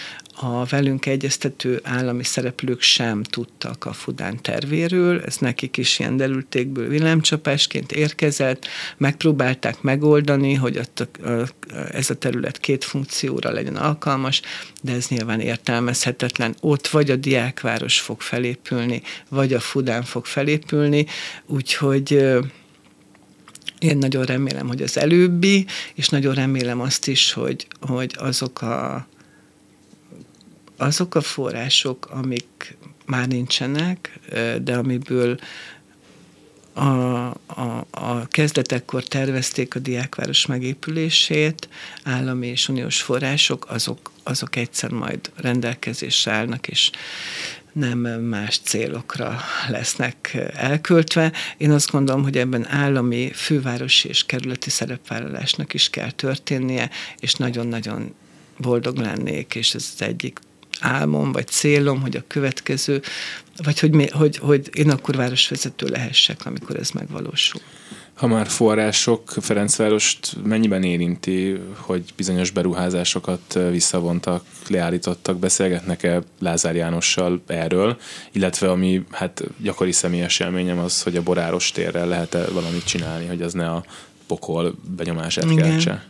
C: a velünk egyeztető állami szereplők sem tudtak a Fudán tervéről, ez nekik is ilyen derültékből villámcsapásként érkezett, megpróbálták megoldani, hogy a, a, ez a terület két funkcióra legyen alkalmas, de ez nyilván értelmezhetetlen. Ott vagy a diákváros fog felépülni, vagy a Fudán fog felépülni, úgyhogy én nagyon remélem, hogy az előbbi, és nagyon remélem azt is, hogy, hogy azok a azok a források, amik már nincsenek, de amiből a, a, a kezdetekkor tervezték a diákváros megépülését, állami és uniós források, azok, azok egyszer majd rendelkezésre állnak, és nem más célokra lesznek elköltve. Én azt gondolom, hogy ebben állami, fővárosi és kerületi szerepvállalásnak is kell történnie, és nagyon-nagyon boldog lennék, és ez az egyik álmom, vagy célom, hogy a következő, vagy hogy, hogy, hogy én akkor városvezető lehessek, amikor ez megvalósul.
B: Ha már források Ferencvárost mennyiben érinti, hogy bizonyos beruházásokat visszavontak, leállítottak, beszélgetnek-e Lázár Jánossal erről, illetve ami hát gyakori személyes élményem az, hogy a Boráros térrel lehet-e valamit csinálni, hogy az ne a pokol benyomását Igen. keltse?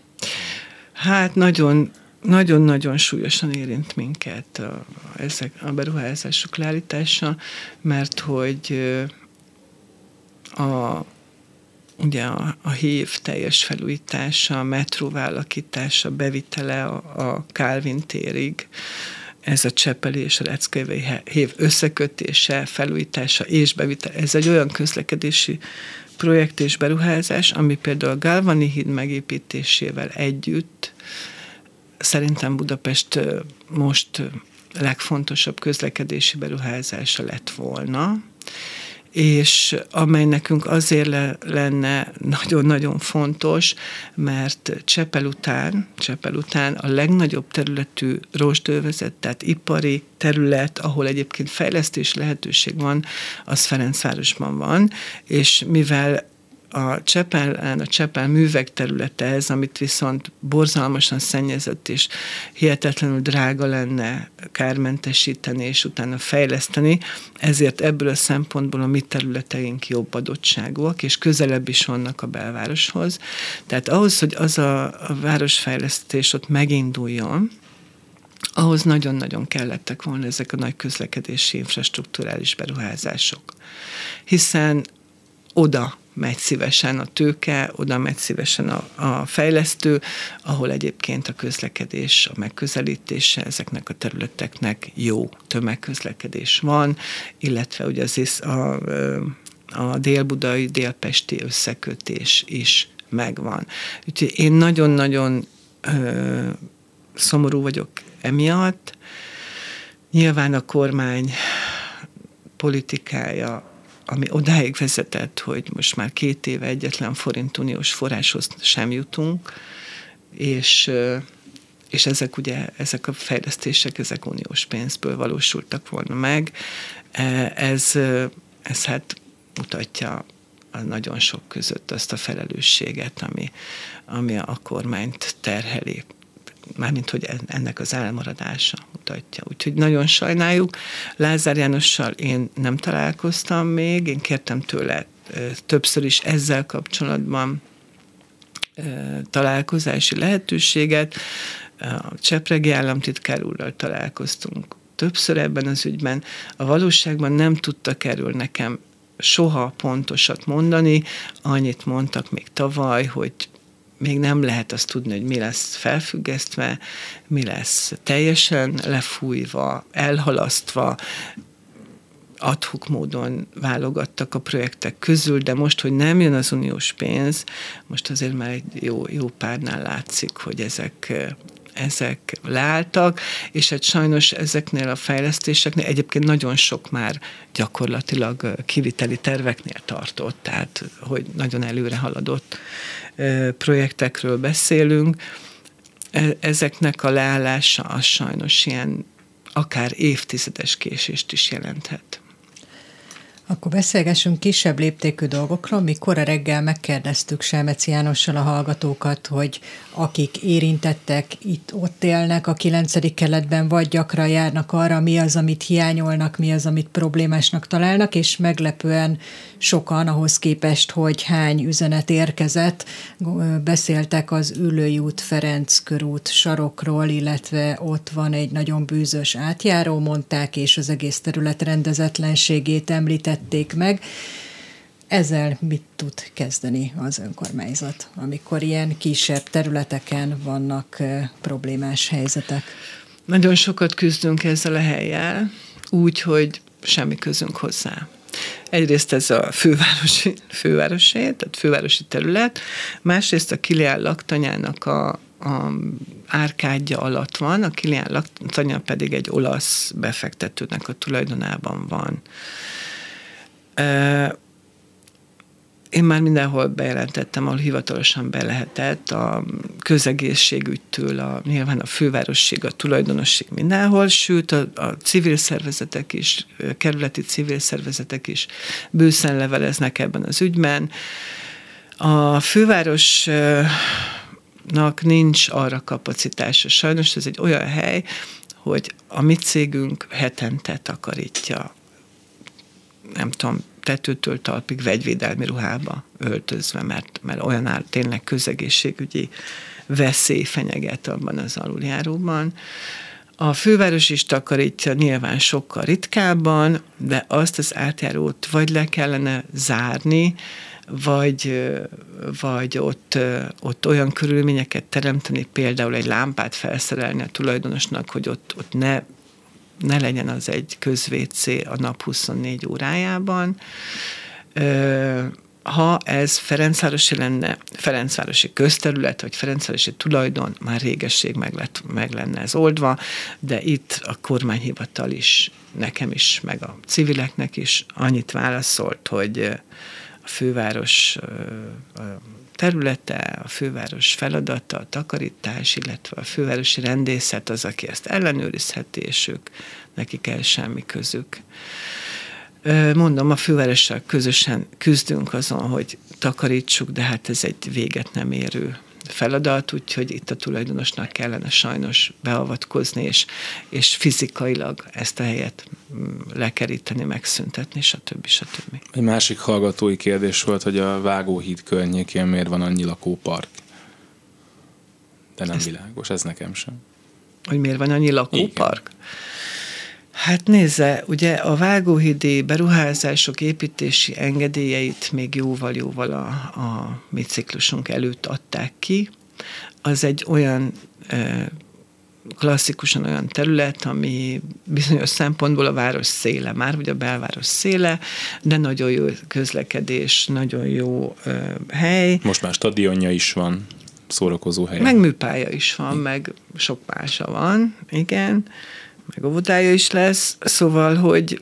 C: Hát nagyon nagyon-nagyon súlyosan érint minket a, ezek, a beruházások leállítása, mert hogy a, ugye a, a hív teljes felújítása, a metró alakítása, bevitele a, a Calvin térig, ez a Csepeli és a Reckevei hív összekötése, felújítása és bevitele, ez egy olyan közlekedési projekt és beruházás, ami például a Galvani híd megépítésével együtt szerintem Budapest most legfontosabb közlekedési beruházása lett volna, és amely nekünk azért le, lenne nagyon-nagyon fontos, mert Csepel után, Csepel után a legnagyobb területű rostővezet, tehát ipari terület, ahol egyébként fejlesztés lehetőség van, az Ferencvárosban van, és mivel a Csepelen, a Csepel művek területe ez, amit viszont borzalmasan szennyezett és hihetetlenül drága lenne kármentesíteni és utána fejleszteni, ezért ebből a szempontból a mi területeink jobb adottságúak, és közelebb is vannak a belvároshoz. Tehát ahhoz, hogy az a, a városfejlesztés ott meginduljon, ahhoz nagyon-nagyon kellettek volna ezek a nagy közlekedési infrastruktúrális beruházások. Hiszen oda megy szívesen a tőke, oda megy szívesen a, a fejlesztő, ahol egyébként a közlekedés, a megközelítése ezeknek a területeknek jó tömegközlekedés van, illetve ugye az a, a délbudai, délpesti összekötés is megvan. Úgyhogy én nagyon-nagyon ö, szomorú vagyok emiatt. Nyilván a kormány politikája ami odáig vezetett, hogy most már két éve egyetlen forint uniós forráshoz sem jutunk, és, és ezek ugye, ezek a fejlesztések, ezek uniós pénzből valósultak volna meg. E, ez, ez hát mutatja a nagyon sok között azt a felelősséget, ami, ami a kormányt terheli mármint, hogy ennek az elmaradása mutatja. Úgyhogy nagyon sajnáljuk. Lázár Jánossal én nem találkoztam még, én kértem tőle többször is ezzel kapcsolatban találkozási lehetőséget. A Csepregi államtitkár úrral találkoztunk többször ebben az ügyben. A valóságban nem tudtak erről nekem soha pontosat mondani. Annyit mondtak még tavaly, hogy még nem lehet azt tudni, hogy mi lesz felfüggesztve, mi lesz teljesen lefújva, elhalasztva, adhuk módon válogattak a projektek közül, de most, hogy nem jön az uniós pénz, most azért már egy jó, jó párnál látszik, hogy ezek ezek leálltak, és hát sajnos ezeknél a fejlesztéseknél egyébként nagyon sok már gyakorlatilag kiviteli terveknél tartott, tehát hogy nagyon előre haladott projektekről beszélünk. E, ezeknek a leállása az sajnos ilyen akár évtizedes késést is jelenthet.
D: Akkor beszélgessünk kisebb léptékű dolgokról. Mikor a reggel megkérdeztük Selmeci Jánossal a hallgatókat, hogy akik érintettek, itt ott élnek a 9. keletben, vagy gyakran járnak arra, mi az, amit hiányolnak, mi az, amit problémásnak találnak, és meglepően sokan ahhoz képest, hogy hány üzenet érkezett, beszéltek az Ülői út, Ferenc körút sarokról, illetve ott van egy nagyon bűzös átjáró, mondták, és az egész terület rendezetlenségét említették meg. Ezzel mit tud kezdeni az önkormányzat, amikor ilyen kisebb területeken vannak problémás helyzetek?
C: Nagyon sokat küzdünk ezzel a helyjel, úgy, hogy semmi közünk hozzá. Egyrészt ez a fővárosi, fővárosi, tehát fővárosi terület, másrészt a Kilián laktanyának a, a árkádja alatt van, a Kilián laktanya pedig egy olasz befektetőnek a tulajdonában van. Én már mindenhol bejelentettem, ahol hivatalosan be lehetett, a közegészségügytől, a, nyilván a fővárosség, a tulajdonosség mindenhol, sőt a, a civil szervezetek is, kerületi civil szervezetek is bőszen leveleznek ebben az ügyben. A fővárosnak nincs arra kapacitása. Sajnos ez egy olyan hely, hogy a mi cégünk hetente takarítja nem tudom, tetőtől talpig vegyvédelmi ruhába öltözve, mert, mert olyan áll, tényleg közegészségügyi veszély fenyeget abban az aluljáróban. A főváros is takarítja nyilván sokkal ritkábban, de azt az átjárót vagy le kellene zárni, vagy, vagy ott, ott olyan körülményeket teremteni, például egy lámpát felszerelni a tulajdonosnak, hogy ott, ott ne ne legyen az egy közvécé a nap 24 órájában. Ha ez Ferencvárosi lenne, Ferencvárosi közterület, vagy Ferencvárosi tulajdon, már régesség meg, lett, meg lenne ez oldva, de itt a kormányhivatal is, nekem is, meg a civileknek is annyit válaszolt, hogy a főváros területe, a főváros feladata, a takarítás, illetve a fővárosi rendészet az, aki ezt ellenőrizheti, és ők nekik el semmi közük. Mondom, a fővárossal közösen küzdünk azon, hogy takarítsuk, de hát ez egy véget nem érő feladat, úgyhogy itt a tulajdonosnak kellene sajnos beavatkozni, és, és fizikailag ezt a helyet mm, lekeríteni, megszüntetni, stb. stb.
B: Egy másik hallgatói kérdés volt, hogy a Vágóhíd környékén miért van annyi lakópark? De nem ezt... világos, ez nekem sem.
C: Hogy miért van annyi lakópark? Igen. Hát nézze, ugye a vágóhidi beruházások építési engedélyeit még jóval-jóval a, a mi ciklusunk előtt adták ki. Az egy olyan klasszikusan olyan terület, ami bizonyos szempontból a város széle, már vagy a belváros széle, de nagyon jó közlekedés, nagyon jó ö, hely.
B: Most már stadionja is van, szórakozó hely.
C: Meg műpálya is van, meg sok mása van, igen meg óvodája is lesz, szóval, hogy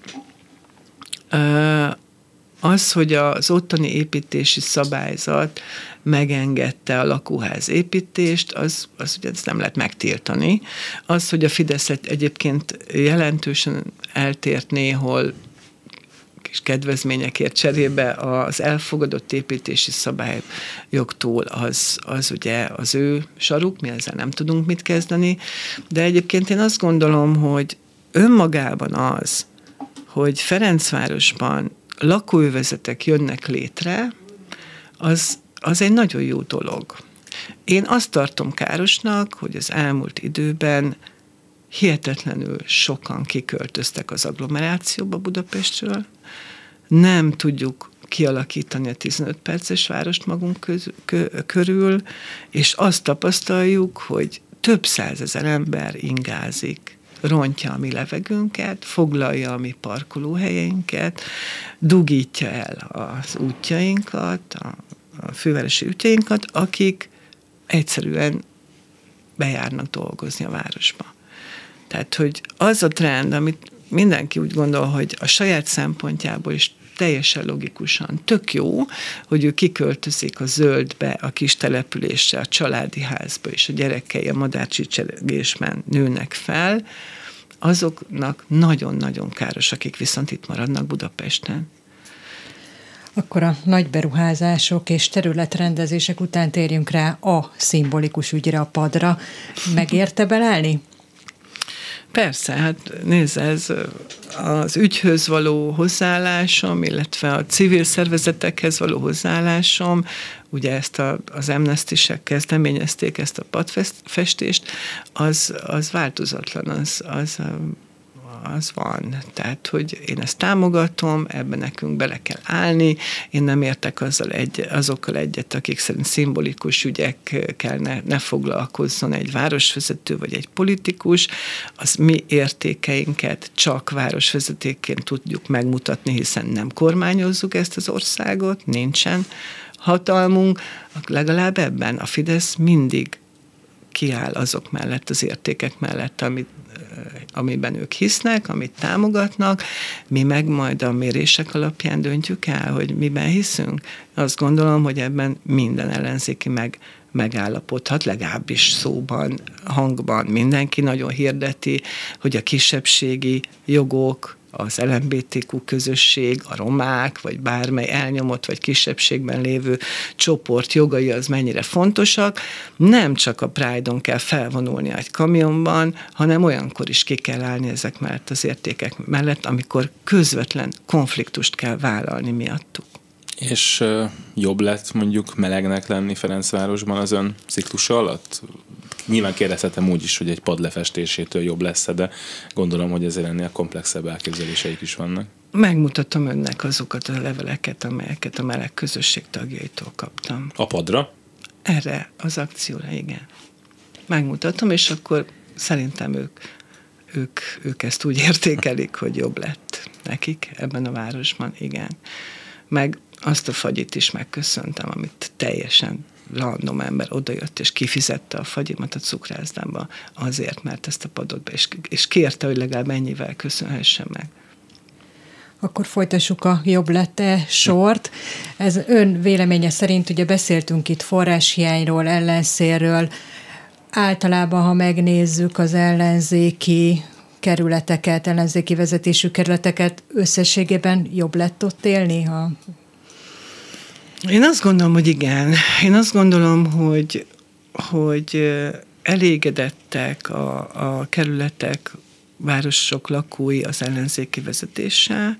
C: az, hogy az ottani építési szabályzat megengedte a lakóház építést, az, az ugye ezt nem lehet megtiltani. Az, hogy a Fidesz egyébként jelentősen eltért néhol kis kedvezményekért cserébe az elfogadott építési szabályjogtól az, az ugye az ő saruk, mi ezzel nem tudunk mit kezdeni, de egyébként én azt gondolom, hogy önmagában az, hogy Ferencvárosban lakóövezetek jönnek létre, az, az egy nagyon jó dolog. Én azt tartom károsnak, hogy az elmúlt időben hihetetlenül sokan kiköltöztek az agglomerációba Budapestről, nem tudjuk kialakítani a 15 perces várost magunk köz, kö, körül, és azt tapasztaljuk, hogy több százezer ember ingázik, rontja a mi levegőnket, foglalja a mi parkolóhelyeinket, dugítja el az útjainkat, a, a fővárosi útjainkat, akik egyszerűen bejárnak dolgozni a városba. Tehát, hogy az a trend, amit mindenki úgy gondol, hogy a saját szempontjából is teljesen logikusan. Tök jó, hogy ő kiköltözik a zöldbe, a kis településre, a családi házba, és a gyerekei a madárcsicsergésben nőnek fel, azoknak nagyon-nagyon káros, akik viszont itt maradnak Budapesten.
D: Akkor a nagy beruházások és területrendezések után térjünk rá a szimbolikus ügyre, a padra. Megérte belelni?
C: Persze, hát nézd, ez az ügyhöz való hozzáállásom, illetve a civil szervezetekhez való hozzáállásom, ugye ezt a, az amnestisek kezdeményezték ezt a padfestést, az, az változatlan, az, az az van. Tehát, hogy én ezt támogatom, ebben nekünk bele kell állni, én nem értek azzal egy, azokkal egyet, akik szerint szimbolikus ügyekkel ne, ne foglalkozzon egy városvezető vagy egy politikus, az mi értékeinket csak városvezetékként tudjuk megmutatni, hiszen nem kormányozzuk ezt az országot, nincsen hatalmunk, legalább ebben a Fidesz mindig kiáll azok mellett, az értékek mellett, amit, amiben ők hisznek, amit támogatnak, mi meg majd a mérések alapján döntjük el, hogy miben hiszünk. Azt gondolom, hogy ebben minden ellenzéki meg megállapodhat, legalábbis szóban, hangban mindenki nagyon hirdeti, hogy a kisebbségi jogok, az LMBTQ közösség, a romák, vagy bármely elnyomott vagy kisebbségben lévő csoport jogai az mennyire fontosak. Nem csak a Pride-on kell felvonulni egy kamionban, hanem olyankor is ki kell állni ezek mellett az értékek mellett, amikor közvetlen konfliktust kell vállalni miattuk.
B: És jobb lett mondjuk melegnek lenni Ferencvárosban az ön ciklusa alatt? Nyilván kérdezhetem úgy is, hogy egy pad lefestésétől jobb lesz de gondolom, hogy ezért ennél komplexebb elképzeléseik is vannak.
C: Megmutatom önnek azokat a leveleket, amelyeket a meleg közösség tagjaitól kaptam.
B: A padra?
C: Erre az akcióra, igen. Megmutatom, és akkor szerintem ők, ők, ők ezt úgy értékelik, hogy jobb lett nekik ebben a városban, igen. Meg azt a fagyit is megköszöntem, amit teljesen random ember odajött és kifizette a fagyimat a cukrászdába azért, mert ezt a padot be, és, és kérte, hogy legalább ennyivel köszönhessen meg.
D: Akkor folytassuk a jobb lette sort. Ez ön véleménye szerint, ugye beszéltünk itt forráshiányról, ellenszérről, általában, ha megnézzük az ellenzéki kerületeket, ellenzéki vezetésű kerületeket, összességében jobb lett ott élni, ha
C: én azt gondolom, hogy igen. Én azt gondolom, hogy, hogy elégedettek a, a kerületek, városok lakói az ellenzéki vezetéssel.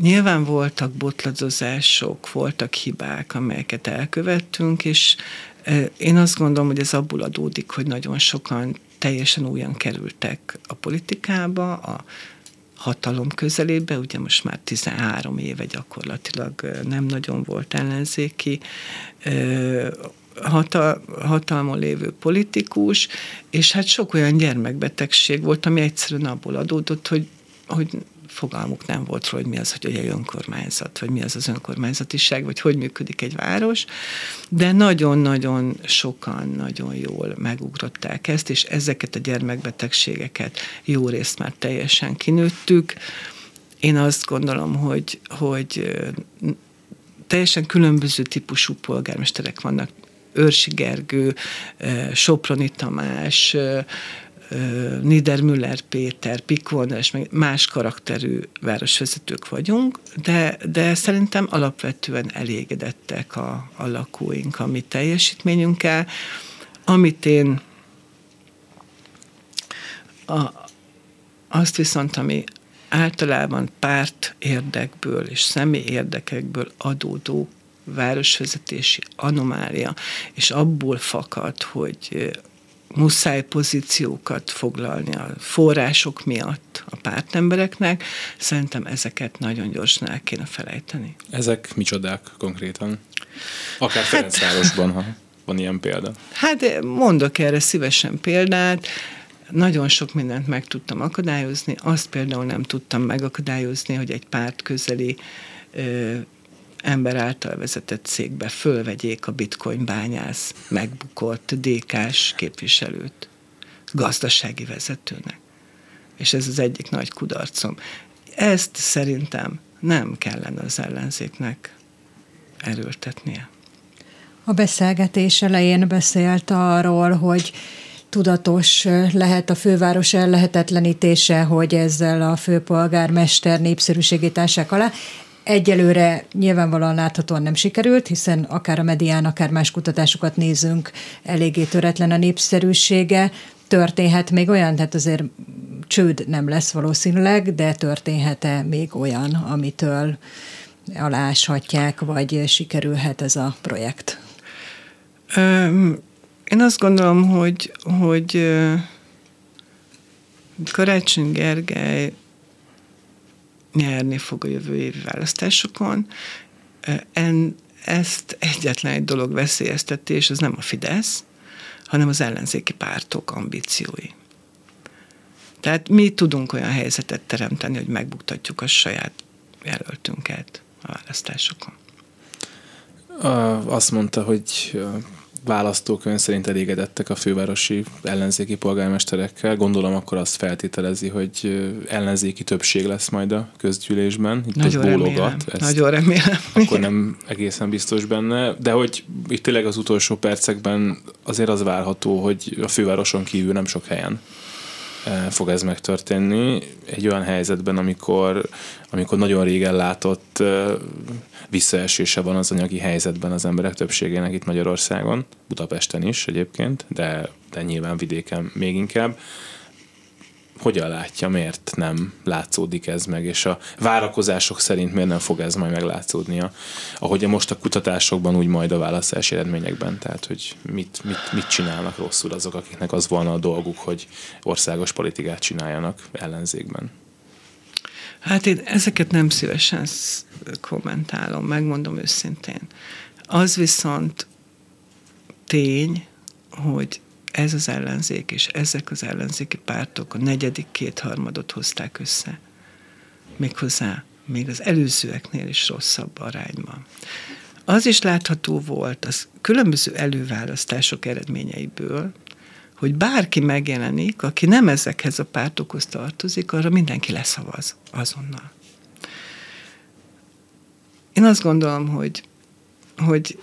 C: Nyilván voltak botladozások, voltak hibák, amelyeket elkövettünk, és én azt gondolom, hogy ez abból adódik, hogy nagyon sokan teljesen újan kerültek a politikába, a hatalom közelébe, ugye most már 13 éve gyakorlatilag nem nagyon volt ellenzéki hatal, hatalmon lévő politikus, és hát sok olyan gyermekbetegség volt, ami egyszerűen abból adódott, hogy, hogy fogalmuk nem volt róla, hogy mi az, hogy egy önkormányzat, vagy mi az az önkormányzatiság, vagy hogy működik egy város, de nagyon-nagyon sokan nagyon jól megugrották ezt, és ezeket a gyermekbetegségeket jó részt már teljesen kinőttük. Én azt gondolom, hogy, hogy teljesen különböző típusú polgármesterek vannak. Őrsi Gergő, Soproni Tamás, Niedermüller Péter, Pikon és más karakterű városvezetők vagyunk, de, de szerintem alapvetően elégedettek a, a lakóink a mi teljesítményünkkel. Amit én a, azt viszont, ami általában párt érdekből és személy érdekekből adódó városvezetési anomália, és abból fakad, hogy muszáj pozíciókat foglalni a források miatt a pártembereknek, szerintem ezeket nagyon gyorsan el kéne felejteni.
B: Ezek micsodák konkrétan? Akár hát, Ferencvárosban, ha van ilyen példa.
C: Hát mondok erre szívesen példát. Nagyon sok mindent meg tudtam akadályozni, azt például nem tudtam megakadályozni, hogy egy párt közeli ö, ember által vezetett cégbe fölvegyék a bitcoin bányász megbukott DK-s képviselőt gazdasági vezetőnek. És ez az egyik nagy kudarcom. Ezt szerintem nem kellene az ellenzéknek erőltetnie.
D: A beszélgetés elején beszélt arról, hogy tudatos lehet a főváros ellehetetlenítése, hogy ezzel a főpolgármester népszerűségét ássák alá. Egyelőre nyilvánvalóan láthatóan nem sikerült, hiszen akár a medián, akár más kutatásokat nézünk, eléggé töretlen a népszerűsége. Történhet még olyan, tehát azért csőd nem lesz valószínűleg, de történhet-e még olyan, amitől aláshatják, vagy sikerülhet ez a projekt?
C: Én azt gondolom, hogy, hogy Karácsony Gergely nyerni fog a jövő évi választásokon. En, ezt egyetlen egy dolog veszélyezteti, és ez nem a Fidesz, hanem az ellenzéki pártok ambíciói. Tehát mi tudunk olyan helyzetet teremteni, hogy megbuktatjuk a saját jelöltünket a választásokon.
B: Azt mondta, hogy választók ön szerint elégedettek a fővárosi ellenzéki polgármesterekkel. Gondolom akkor azt feltételezi, hogy ellenzéki többség lesz majd a közgyűlésben.
C: Itt Nagyon bólogat. Remélem. Ezt Nagyon remélem.
B: Akkor nem egészen biztos benne. De hogy itt tényleg az utolsó percekben azért az várható, hogy a fővároson kívül nem sok helyen fog ez megtörténni. Egy olyan helyzetben, amikor, amikor nagyon régen látott visszaesése van az anyagi helyzetben az emberek többségének itt Magyarországon, Budapesten is egyébként, de, de nyilván vidéken még inkább. Hogyan látja, miért nem látszódik ez meg, és a várakozások szerint miért nem fog ez majd meglátszódnia, ahogy most a kutatásokban, úgy majd a választási eredményekben, tehát hogy mit, mit, mit csinálnak rosszul azok, akiknek az volna a dolguk, hogy országos politikát csináljanak ellenzékben.
C: Hát én ezeket nem szívesen kommentálom, megmondom őszintén. Az viszont tény, hogy ez az ellenzék és ezek az ellenzéki pártok a negyedik kétharmadot hozták össze. Méghozzá még az előzőeknél is rosszabb arányban. Az is látható volt az különböző előválasztások eredményeiből, hogy bárki megjelenik, aki nem ezekhez a pártokhoz tartozik, arra mindenki leszavaz azonnal. Én azt gondolom, hogy, hogy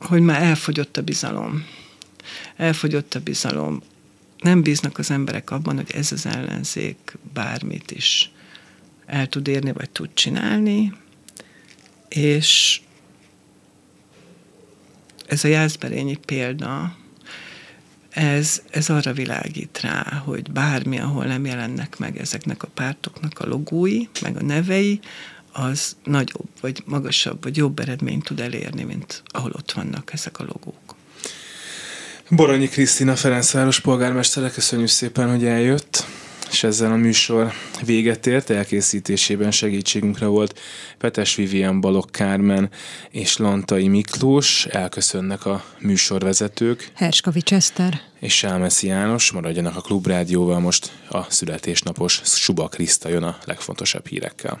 C: hogy már elfogyott a bizalom. Elfogyott a bizalom. Nem bíznak az emberek abban, hogy ez az ellenzék bármit is el tud érni, vagy tud csinálni, és ez a jászberényi példa, ez, ez arra világít rá, hogy bármi, ahol nem jelennek meg ezeknek a pártoknak a logói, meg a nevei, az nagyobb, vagy magasabb, vagy jobb eredményt tud elérni, mint ahol ott vannak ezek a logók.
B: Boronyi Krisztina Ferencváros polgármestere, köszönjük szépen, hogy eljött és ezzel a műsor véget ért, elkészítésében segítségünkre volt Petes Vivien Balok Kármen és Lantai Miklós, elköszönnek a műsorvezetők.
D: Herskovics Eszter.
B: És Sámeszi János, maradjanak a Klubrádióval, most a születésnapos Suba Kriszta jön a legfontosabb hírekkel.